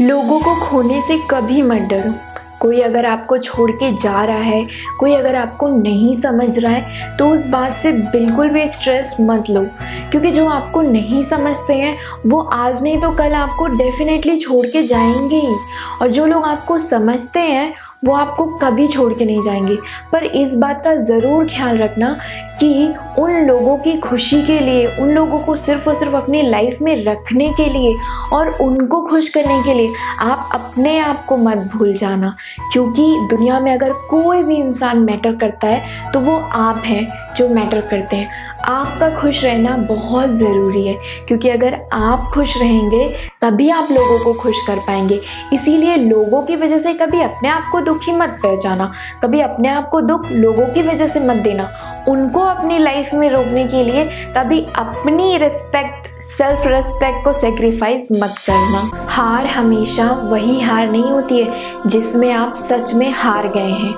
लोगों को खोने से कभी मत डरो। कोई अगर आपको छोड़ के जा रहा है, कोई अगर आपको नहीं समझ रहा है तो उस बात से बिल्कुल भी स्ट्रेस मत लो। क्योंकि जो आपको नहीं समझते हैं, वो आज नहीं तो कल आपको डेफिनेटली छोड़ के जाएँगे ही। और जो लोग आपको समझते हैं, वो आपको कभी छोड़ के नहीं जाएँगे। पर इस बात का ज़रूर ख्याल रखना कि उन लोगों की खुशी के लिए, उन लोगों को सिर्फ़ और सिर्फ़ अपनी लाइफ में रखने के लिए और उनको खुश करने के लिए आप अपने आप को मत भूल जाना। क्योंकि दुनिया में अगर कोई भी इंसान मैटर करता है तो वो आप हैं जो मैटर करते हैं। आपका खुश रहना बहुत ज़रूरी है, क्योंकि अगर आप खुश रहेंगे, तभी आप लोगों को खुश कर पाएँगे। इसीलिए लोगों की वजह से कभी अपने आप को दुखी मत पहुँचाना, कभी अपने आप को दुख लोगों की वजह से मत देना। उनको अपनी लाइफ में रोकने के लिए कभी अपनी रिस्पेक्ट सेल्फ रिस्पेक्ट को सेक्रीफाइस मत करना। हार हमेशा वही हार नहीं होती है, जिसमें आप सच में हार गए हैं।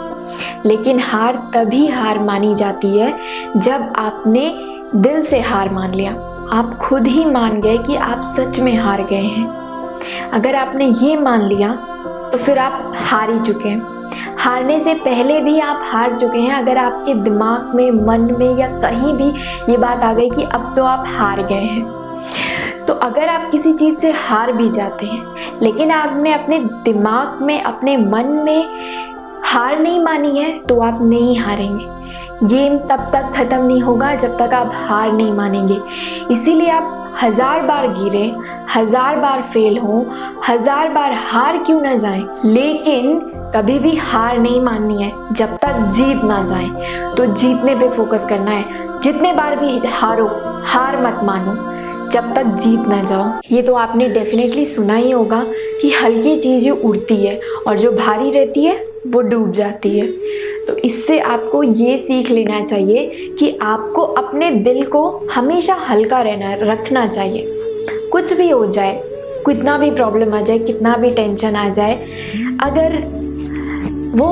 लेकिन हार तभी हार मानी जाती है, जब आपने दिल से हार मान लिया। आप खुद ही मान गए कि आप सच में हार गए हैं। अगर आपने ये मान लिया तो फिर आप हार ही चुके हैं। हारने से पहले भी आप हार चुके हैं। अगर आपके दिमाग में, मन में या कहीं भी ये बात आ गई कि अब तो आप हार गए हैं। तो अगर आप किसी चीज़ से हार भी जाते हैं, लेकिन आपने अपने दिमाग में, अपने मन में हार नहीं मानी है तो आप नहीं हारेंगे। गेम तब तक ख़त्म नहीं होगा जब तक आप हार नहीं मानेंगे। इसीलिए आप हज़ार बार गिरे, हज़ार बार फेल हो, हज़ार बार हार क्यों ना जाएँ। लेकिन कभी भी हार नहीं माननी है। जब तक जीत ना जाए तो जीतने पे फोकस करना है। जितने बार भी हारो, हार मत मानो। जब तक जीत ना जाओ। ये तो आपने डेफिनेटली सुना ही होगा कि हल्की चीज़ें उड़ती है और जो भारी रहती है, वो डूब जाती है। तो इससे आपको ये सीख लेना चाहिए कि आपको अपने दिल को हमेशा हल्का रहना, रखना चाहिए। कुछ भी हो जाए, कितना भी प्रॉब्लम आ जाए, कितना भी टेंशन आ जाए, अगर वो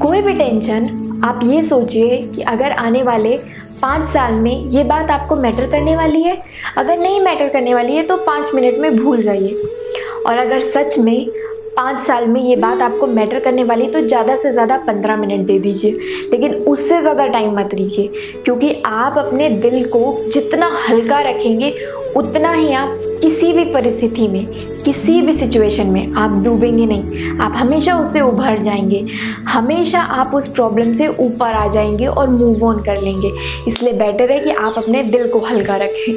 कोई भी टेंशन आप ये सोचिए कि अगर आने वाले पाँच साल में ये बात आपको मैटर करने वाली है, अगर नहीं मैटर करने वाली है तो पाँच मिनट में भूल जाइए। और अगर सच में पाँच साल में ये बात आपको मैटर करने वाली तो ज़्यादा से ज़्यादा पंद्रह मिनट दे दीजिए। लेकिन उससे ज़्यादा टाइम मत दीजिए, क्योंकि आप अपने दिल को जितना हल्का रखेंगे, उतना ही आप किसी भी परिस्थिति में, किसी भी सिचुएशन में आप डूबेंगे नहीं। आप हमेशा उससे उभर जाएँगे। हमेशा आप उस प्रॉब्लम से ऊपर आ जाएँगे और मूव ऑन कर लेंगे। इसलिए बेटर है कि आप अपने दिल को हल्का रखें।